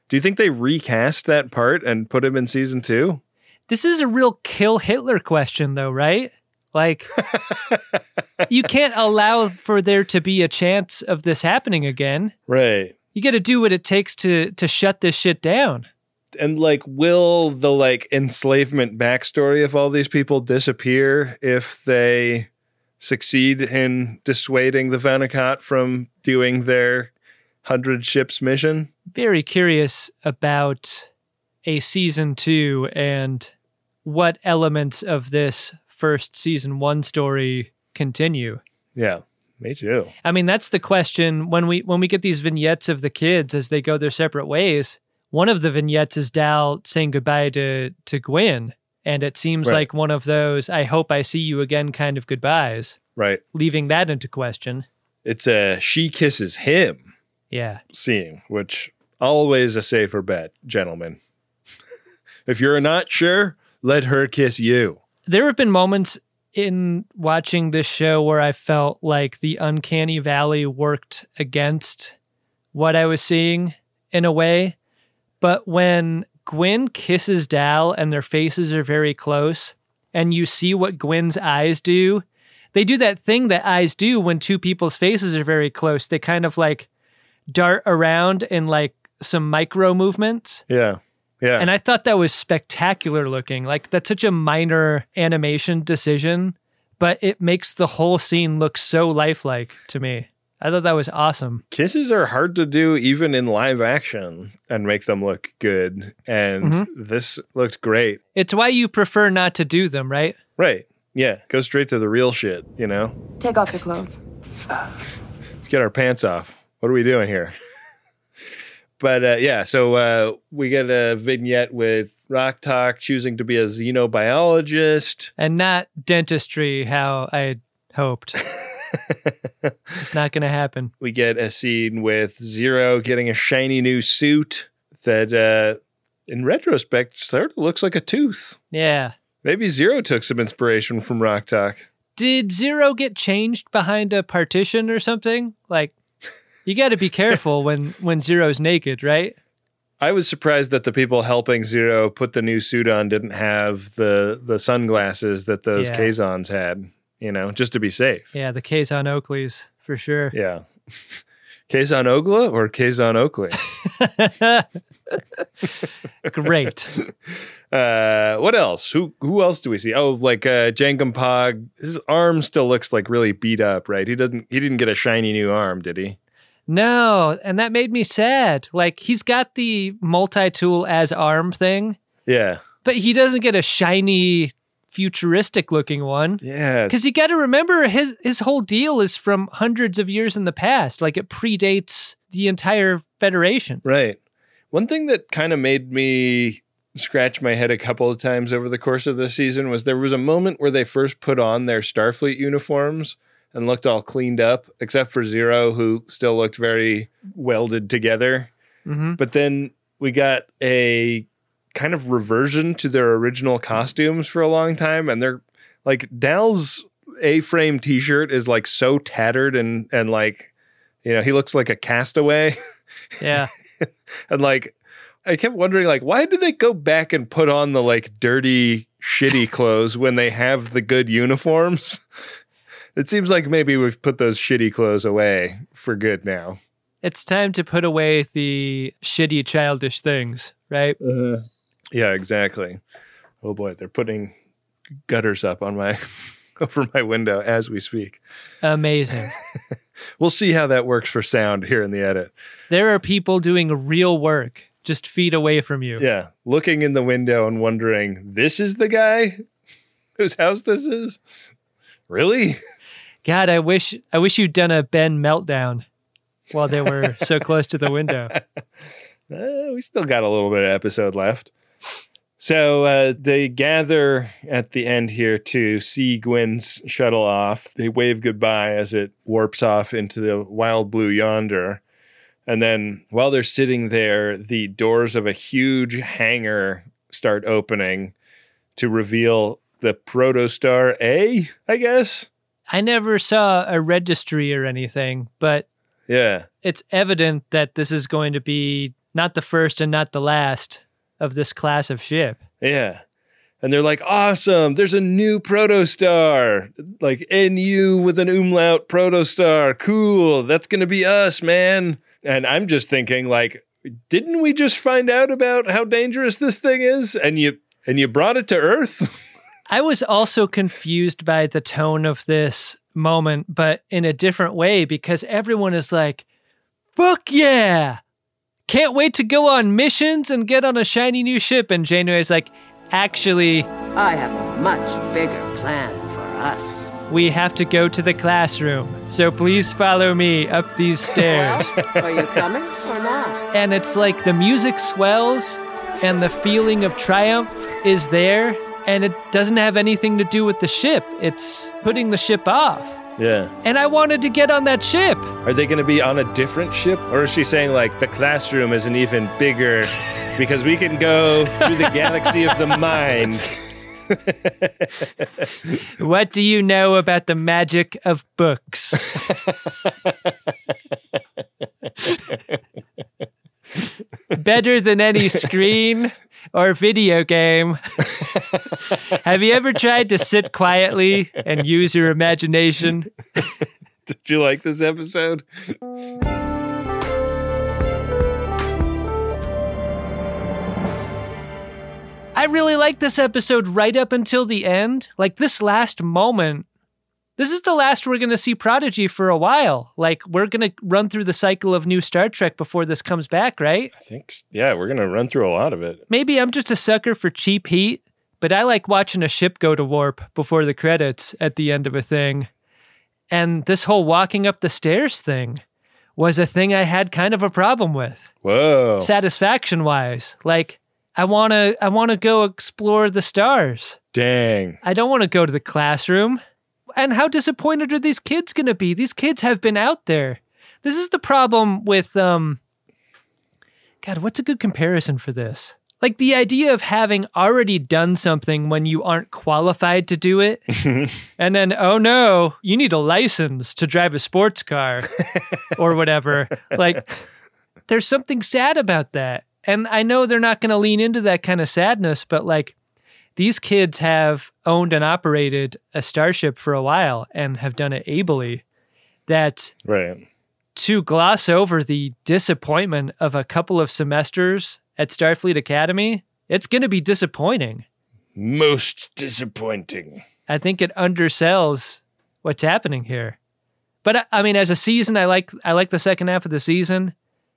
Do you think they recast that part and put him in season two? This is a real kill Hitler question, though, right? Like, you can't allow for there to be a chance of this happening again. Right. You got to do what it takes to to shut this shit down. And like, will the like enslavement backstory of all these people disappear if they succeed in dissuading the Vau N'Akat from doing their hundred ships mission? Very curious about a season two and what elements of this first season one story continue. Yeah, me too. I mean, that's the question when we when we get these vignettes of the kids as they go their separate ways. One of the vignettes is Dal saying goodbye to to Gwyn, and it seems Right. like one of those "I hope I see you again" kind of goodbyes, Right. leaving that into question. It's a she kisses him Yeah, seeing, which always a safer bet, gentlemen. if you're not sure, let her kiss you. there have been moments in watching this show where I felt like the uncanny valley worked against what I was seeing in a way. But when Gwyn kisses Dal and their faces are very close, and you see what Gwyn's eyes do, they do that thing that eyes do when two people's faces are very close. They kind of like dart around in like some micro movements. Yeah. Yeah. And I thought that was spectacular looking. Like that's such a minor animation decision, but it makes the whole scene look so lifelike to me. I thought that was awesome. Kisses are hard to do even in live action and make them look good. And Mhm. this looked great. It's why you prefer not to do them, right? Right. Yeah. Go straight to the real shit, you know? Take off your clothes. Let's get our pants off. What are we doing here? but uh, yeah, so uh, we get a vignette with Rok-Tahk choosing to be a xenobiologist. And not dentistry how I had hoped. it's just not going to happen. We get a scene with Zero getting a shiny new suit that, uh, in retrospect, sort of looks like a tooth. Yeah. Maybe Zero took some inspiration from Rok-Tahk. Did Zero get changed behind a partition or something? Like, you got to be careful when when Zero's naked, right? I was surprised that the people helping Zero put the new suit on didn't have the the sunglasses that those Yeah. Kazons had, you know, just to be safe. Yeah, the Kazon Oakleys for sure. Yeah. Kazon Ogla or Kazon Oakley? Great. Uh, what else? Who who else do we see? Oh, like uh, Jankom Pog. His arm still looks like really beat up, right? He doesn't. He didn't get a shiny new arm, did he? No, and that made me sad. Like he's got the multi-tool as arm thing, Yeah. but he doesn't get a shiny futuristic looking one. Yeah. Cuz you got to remember his his whole deal is from hundreds of years in the past. Like it predates the entire federation. Right. One thing that kind of made me scratch my head a couple of times over the course of the season was there was a moment where they first put on their Starfleet uniforms and looked all cleaned up, except for Zero, who still looked very welded together. Mhm. But then we got a kind of reversion to their original costumes for a long time, and they're like Dal's A-frame T-shirt is like so tattered and and like you know he looks like a castaway. Yeah. and like I kept wondering like why do they go back and put on the like dirty shitty clothes when they have the good uniforms? It seems like maybe we've put those shitty clothes away for good now. It's time to put away the shitty childish things, right? Uh-huh. Yeah, exactly. Oh boy, they're putting gutters up on my over my window as we speak. Amazing. We'll see how that works for sound here in the edit. there are people doing real work just feet away from you. Yeah, looking in the window and wondering, this is the guy whose house this is? Really? God, I wish I wish you'd done a Ben meltdown while they were so close to the window. Uh, we still got a little bit of episode left. So uh, they gather at the end here to see Gwyn's shuttle off. They wave goodbye as it warps off into the wild blue yonder. And then while they're sitting there, the doors of a huge hangar start opening to reveal the Protostar A, I guess. I never saw a registry or anything, but Yeah. it's evident that this is going to be not the first and not the last of this class of ship. Yeah. And they're like, awesome, there's a new protostar. Like NU with an umlaut protostar. Cool. That's gonna be us, man. And I'm just thinking, like, didn't we just find out about how dangerous this thing is? And you and you brought it to Earth? I was also confused by the tone of this moment, but in a different way because everyone is like, fuck yeah! Can't wait to go on missions and get on a shiny new ship. And Janeway's like, actually, I have a much bigger plan for us. we have to go to the classroom. So please follow me up these stairs. Are you coming or not? and it's like the music swells and the feeling of triumph is there and it doesn't have anything to do with the ship it's putting the ship off Yeah. and i wanted to get on that ship Are they gonna be on a different ship? Or is she saying like the classroom is an even bigger because we can go through the galaxy of the mind? what do you know about the magic of books better than any screen or video game have you ever tried to sit quietly and use your imagination Did you like this episode? I really like this episode right up until the end. Like this last moment. This is the last we're going to see Prodigy for a while. Like we're going to run through the cycle of new Star Trek before this comes back, right? I think yeah, we're gonna run through a lot of it. Maybe I'm just a sucker for cheap heat, but I like watching a ship go to warp before the credits at the end of a thing. And this whole walking up the stairs thing was a thing I had kind of a problem with. Whoa. Satisfaction wise. Like I want to I want to go explore the stars. Dang. I don't want to go to the classroom. And how disappointed are these kids going to be? These kids have been out there. This is the problem with um God, what's a good comparison for this? Like the idea of having already done something when you aren't qualified to do it. and then oh no, you need a license to drive a sports car or whatever. Like there's something sad about that. And I know they're not going to lean into that kind of sadness, but like these kids have owned and operated a starship for a while and have done it ably. That Right. to gloss over the disappointment of a couple of semesters at Starfleet Academy, it's going to be disappointing. Most disappointing. I think it undersells what's happening here. But I- I mean, as a season, I like I like the second half of the season.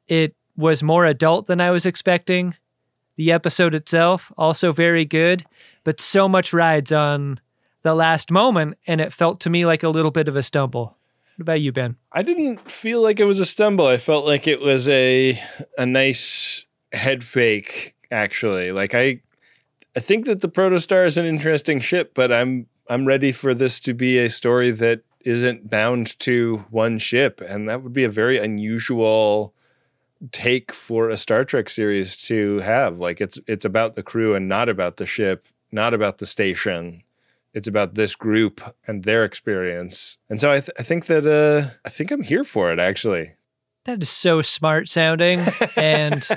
It was more adult than I was expecting. The episode itself also very good, but so much rides on the last moment, and it felt to me like a little bit of a stumble. What about you, Ben? I didn't feel like it was a stumble. I felt like it was a a nice head fake actually. Like I I think that the Protostar is an interesting ship, but I'm I'm ready for this to be a story that isn't bound to one ship, and that would be a very unusual take for a Star Trek series to have. Like it's it's about the crew and not about the ship, not about the station. It's about this group and their experience. And so I, th- I think that uh, I think I'm here for it actually. That is so smart sounding and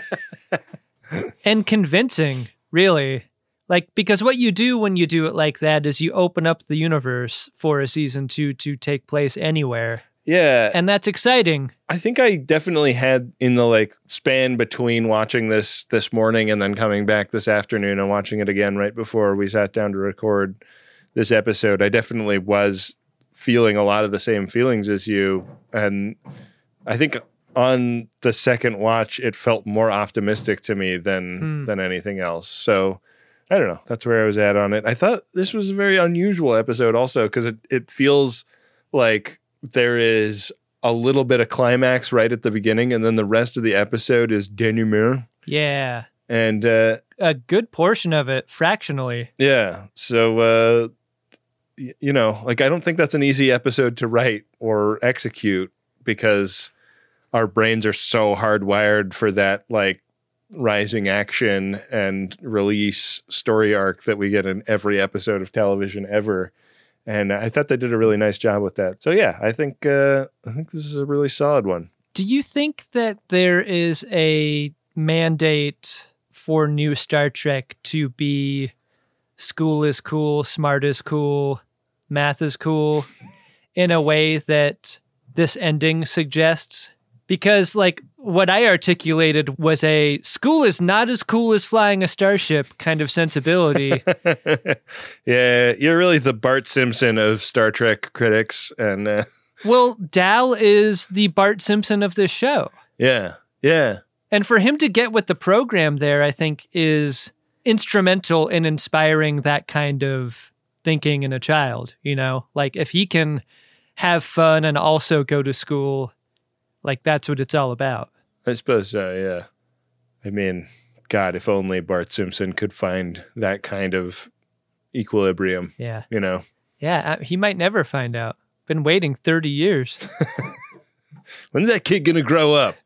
and convincing, really. Like because what you do when you do it like that is you open up the universe for a season 2 to take place anywhere. Yeah. And that's exciting. I think I definitely had in the like span between watching this this morning and then coming back this afternoon and watching it again right before we sat down to record this episode. I definitely was feeling a lot of the same feelings as you and I think on the second watch it felt more optimistic to me than Hmm. than anything else. So I don't know. That's where I was at on it. I thought this was a very unusual episode also because it, it feels like there is a little bit of climax right at the beginning and then the rest of the episode is denouement. Yeah. And uh, A good portion of it fractionally. yeah, so uh, y- you know, like I don't think that's an easy episode to write or execute because our brains are so hardwired for that like rising action and release story arc that we get in every episode of television ever. And I thought they did a really nice job with that. So yeah, I think uh, I think this is a really solid one. Do you think that there is a mandate for new Star Trek to be school is cool, smart is cool, math is cool in a way that this ending suggests? Because, like, what I articulated was a school is not as cool as flying a starship kind of sensibility. yeah, you're really the Bart Simpson of Star Trek critics, and uh, well, Dal is the Bart Simpson of this show. yeah, yeah, And for him to get with the program there, I think is instrumental in inspiring that kind of thinking in a child. You know, like if he can have fun and also go to school, like that's what it's all about. I suppose so. Yeah, I mean, God, if only Bart Simpson could find that kind of equilibrium. Yeah. you know. Yeah, uh, he might never find out. Been waiting 30 years. When's that kid gonna grow up?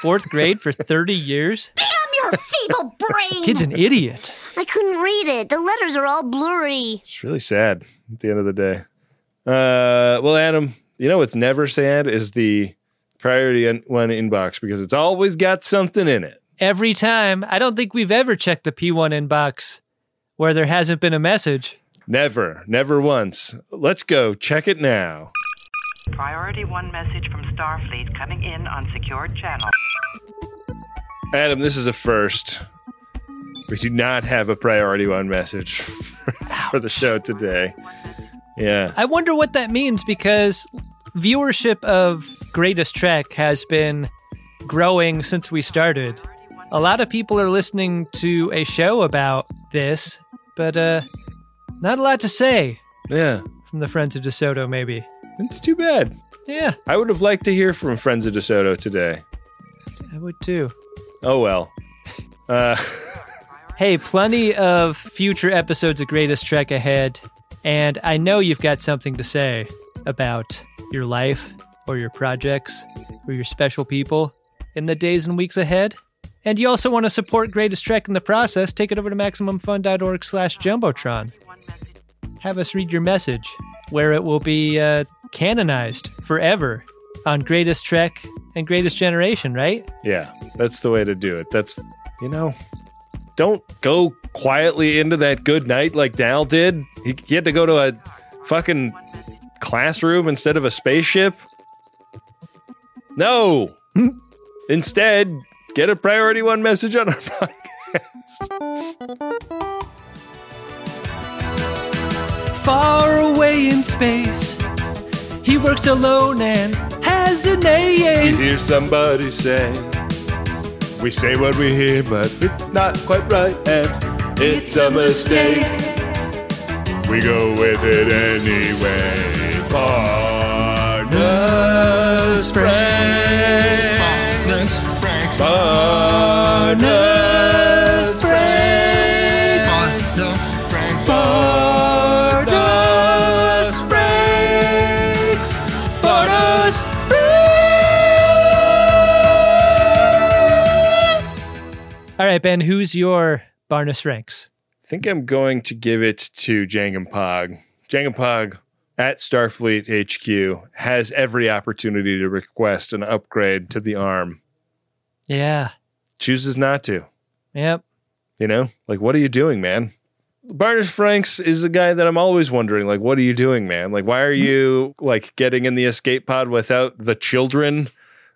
Fourth grade for 30 years? Damn your feeble brain! Kid's an idiot. I couldn't read it. The letters are all blurry. It's really sad at the end of the day. Uh, well, Adam, you know what's never sad is the priority in- one inbox because it's always got something in it. Every time. I don't think we've ever checked the P1 inbox where there hasn't been a message. Never, never once. Let's go check it now. Priority one message from Starfleet coming in on secured channel. Adam, this is a first. We do not have a priority one message for the show today. Yeah. I wonder what that means because viewership of Greatest Trek has been growing since we started. A lot of people are listening to a show about this, but uh not a lot to say Yeah. from the Friends of DeSoto maybe. It's too bad. Yeah, I would have liked to hear from Friends of DeSoto today. I would too. Oh well. Uh, Hey, plenty of future episodes of Greatest Trek ahead, and I know you've got something to say about your life or your projects or your special people in the days and weeks ahead. And you also want to support Greatest Trek in the process, take it over to MaximumFun.org slash Jumbotron. Have us read your message, where it will be uh, canonized forever on Greatest Trek and Greatest Generation, right? yeah, that's the way to do it. That's, you know, don't go quietly into that good night like Dal did. He, he had to go to a fucking classroom instead of a spaceship. No. Hmm? Instead, get a priority one message on our podcast. Far away in space, he works alone and has an AA. You hear somebody say, We say what we hear, but it's not quite right, and it's a mistake. We go with it anyway. Barnes Frank. Barnes Frank. Barnes Frank. Barnes Frank. Barnes Franks. Barnes Franks. All right, Ben, who's your Barnes Franks? I think I'm going to give it to Jankom Pog. Jankom Pog at Starfleet HQ has every opportunity to request an upgrade to the arm. Yeah. Chooses not to. Yep. You know, like, what are you doing, man? Barnes Franks is a guy that I'm always wondering, like, what are you doing, man? Like, why are you like getting in the escape pod without the children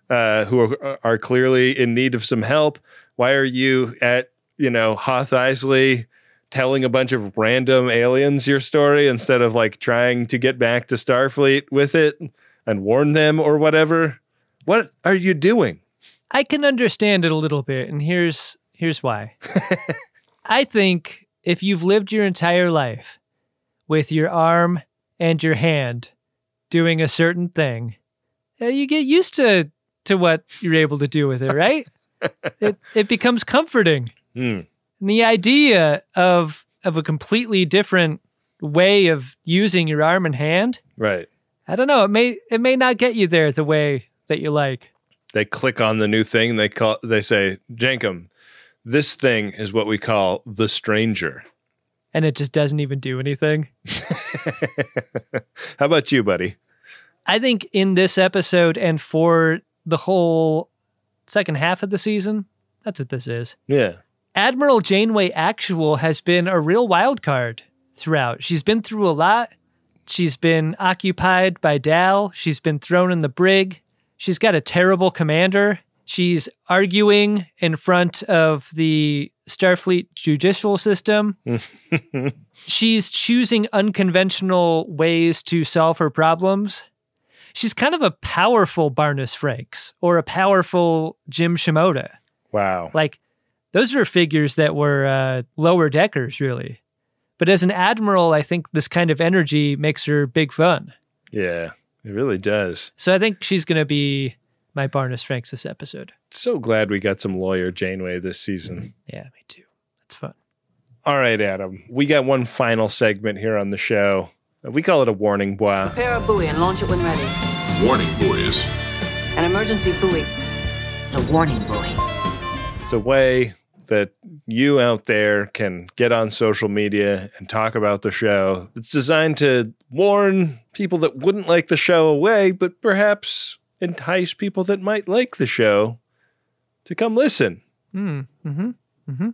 uh, who are, are clearly in need of some help? Why are you at, you know, Hoth Isley telling a bunch of random aliens your story instead of like trying to get back to Starfleet with it and warn them or whatever? What are you doing? I can understand it a little bit, and here's here's why. I think if you've lived your entire life with your arm and your hand doing a certain thing, uh, you get used to to what you're able to do with it, right? it it becomes comforting. Hmm. And the idea of of a completely different way of using your arm and hand, Right. I don't know, it may it may not get you there the way that you like. They click on the new thing. They call. They say, Jankom, this thing is what we call the stranger. And it just doesn't even do anything. How about you, buddy? I think in this episode and for the whole second half of the season, that's what this is. Yeah. Admiral Janeway Actual has been a real wild card throughout. She's been through a lot. She's been occupied by Dal. She's been thrown in the brig. She's got a terrible commander. She's arguing in front of the Starfleet judicial system. She's choosing unconventional ways to solve her problems. She's kind of a powerful Barnus Franks or a powerful Jim Shimoda. Wow. Like, those were figures that were uh, lower deckers, really. But as an admiral, I think this kind of energy makes her big fun. Yeah, it really does. So I think she's going to be my Barnus Franks this episode. So glad we got some lawyer Janeway this season. Yeah, me too. That's fun. All right, Adam. We got one final segment here on the show. We call it a warning bois. Prepare a buoy and launch it when ready. Warning buoys. An emergency buoy. A warning buoy. It's a way that you out there can get on social media and talk about the show. It's designed to warn people that wouldn't like the show away, but perhaps entice people that might like the show to come listen. Mm, hmm hmm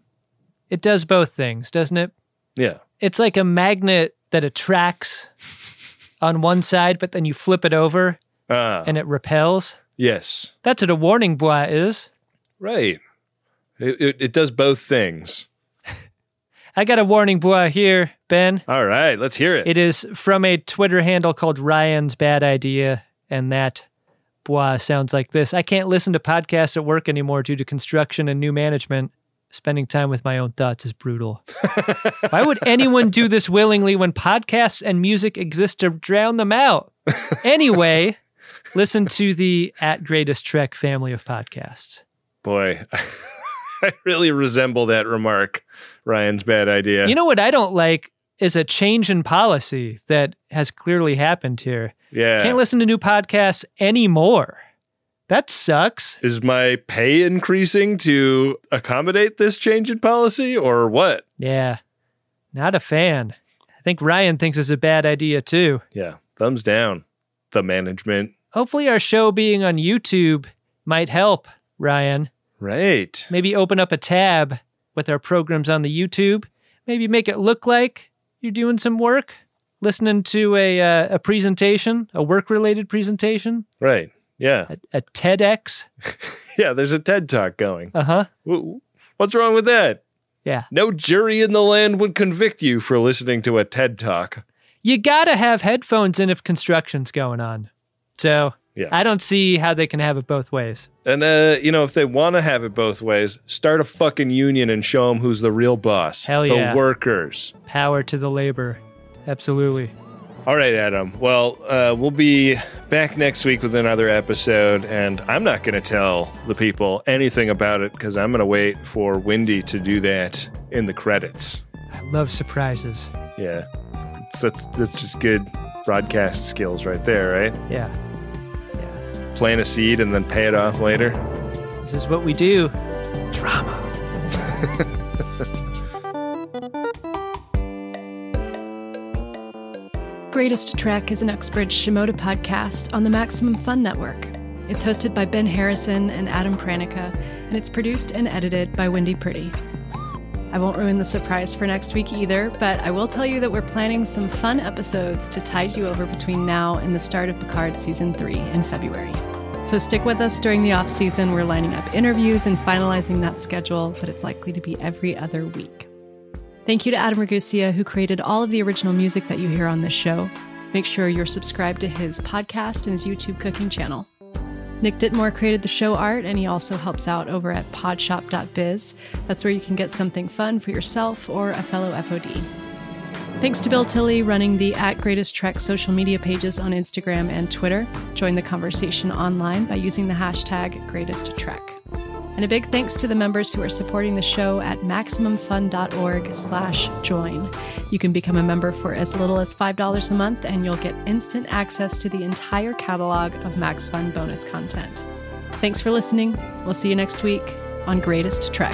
It does both things, doesn't it? Yeah. It's like a magnet that attracts on one side, but then you flip it over Ah, and it repels. yes. That's what a warning bois is. Right. It, it, it does both things. I got a warning bois here, Ben. All right, let's hear it. It is from a Twitter handle called Ryan's Bad Idea, and that bois sounds like this. I can't listen to podcasts at work anymore due to construction and new management. Spending time with my own thoughts is brutal. Why would anyone do this willingly when podcasts and music exist to drown them out? Anyway, listen to the at Greatest Trek family of podcasts. Boy, I really resemble that remark. Ryan's bad idea. You know what I don't like is a change in policy that has clearly happened here. yeah. Can't listen to new podcasts anymore. That sucks. Is my pay increasing to accommodate this change in policy or what? Yeah. Not a fan. I think Ryan thinks it's a bad idea too. Yeah. Thumbs down. The management. Hopefully, our show being on YouTube might help, Ryan. Right. Maybe open up a tab with our programs on the YouTube. Maybe make it look like you're doing some work, listening to a, uh, a presentation, a work related presentation, Right. Yeah. a, a TEDx. Yeah. There's a TED talk going. Uh huh. Wh- What's wrong with that? Yeah. No jury in the land would convict you for listening to a TED talk. You gotta have headphones in if construction's going on. So Yeah. I don't see how they can have it both ways. And, uh, you know, if they want to have it both ways, start a fucking union and show them who's the real boss. Hell yeah. The workers. Power to the labor. Absolutely. All right, Adam. Well, uh, we'll be back next week with another episode, and I'm not going to tell the people anything about it because I'm going to wait for Wendy to do that in the credits. I love surprises. Yeah, It's- that's that's just good broadcast skills right there, right? Yeah. Plant a seed and then pay it off later. This is what we do. Drama. Greatest Trek is an Uxbridge Shimoda podcast on the Maximum Fun Network. It's hosted by Ben Harrison and Adam Pranica, and it's produced and edited by Wendy Pretty. I won't ruin the surprise for next week either, but I will tell you that we're planning some fun episodes to tide you over between now and the start of Picard Season 3 in February. So stick with us during the off season. We're lining up interviews and finalizing that schedule, but it's likely to be every other week. Thank you to Adam Ragusea, who created all of the original music that you hear on this show. Make sure you're subscribed to his podcast and his YouTube cooking channel. Nick Ditmore created the show art, and he also helps out over at podshop.biz. That's where you can get something fun for yourself or a fellow FOD. Thanks to Bill Tilley running the at Greatest Trek social media pages on Instagram and Twitter. Join the conversation online by using the hashtag Greatest Trek. And a big thanks to the members who are supporting the show at MaximumFun.org slash join. You can become a member for as little as $5 a month and you'll get instant access to the entire catalog of Max Fun bonus content. Thanks for listening. We'll see you next week on Greatest Trek.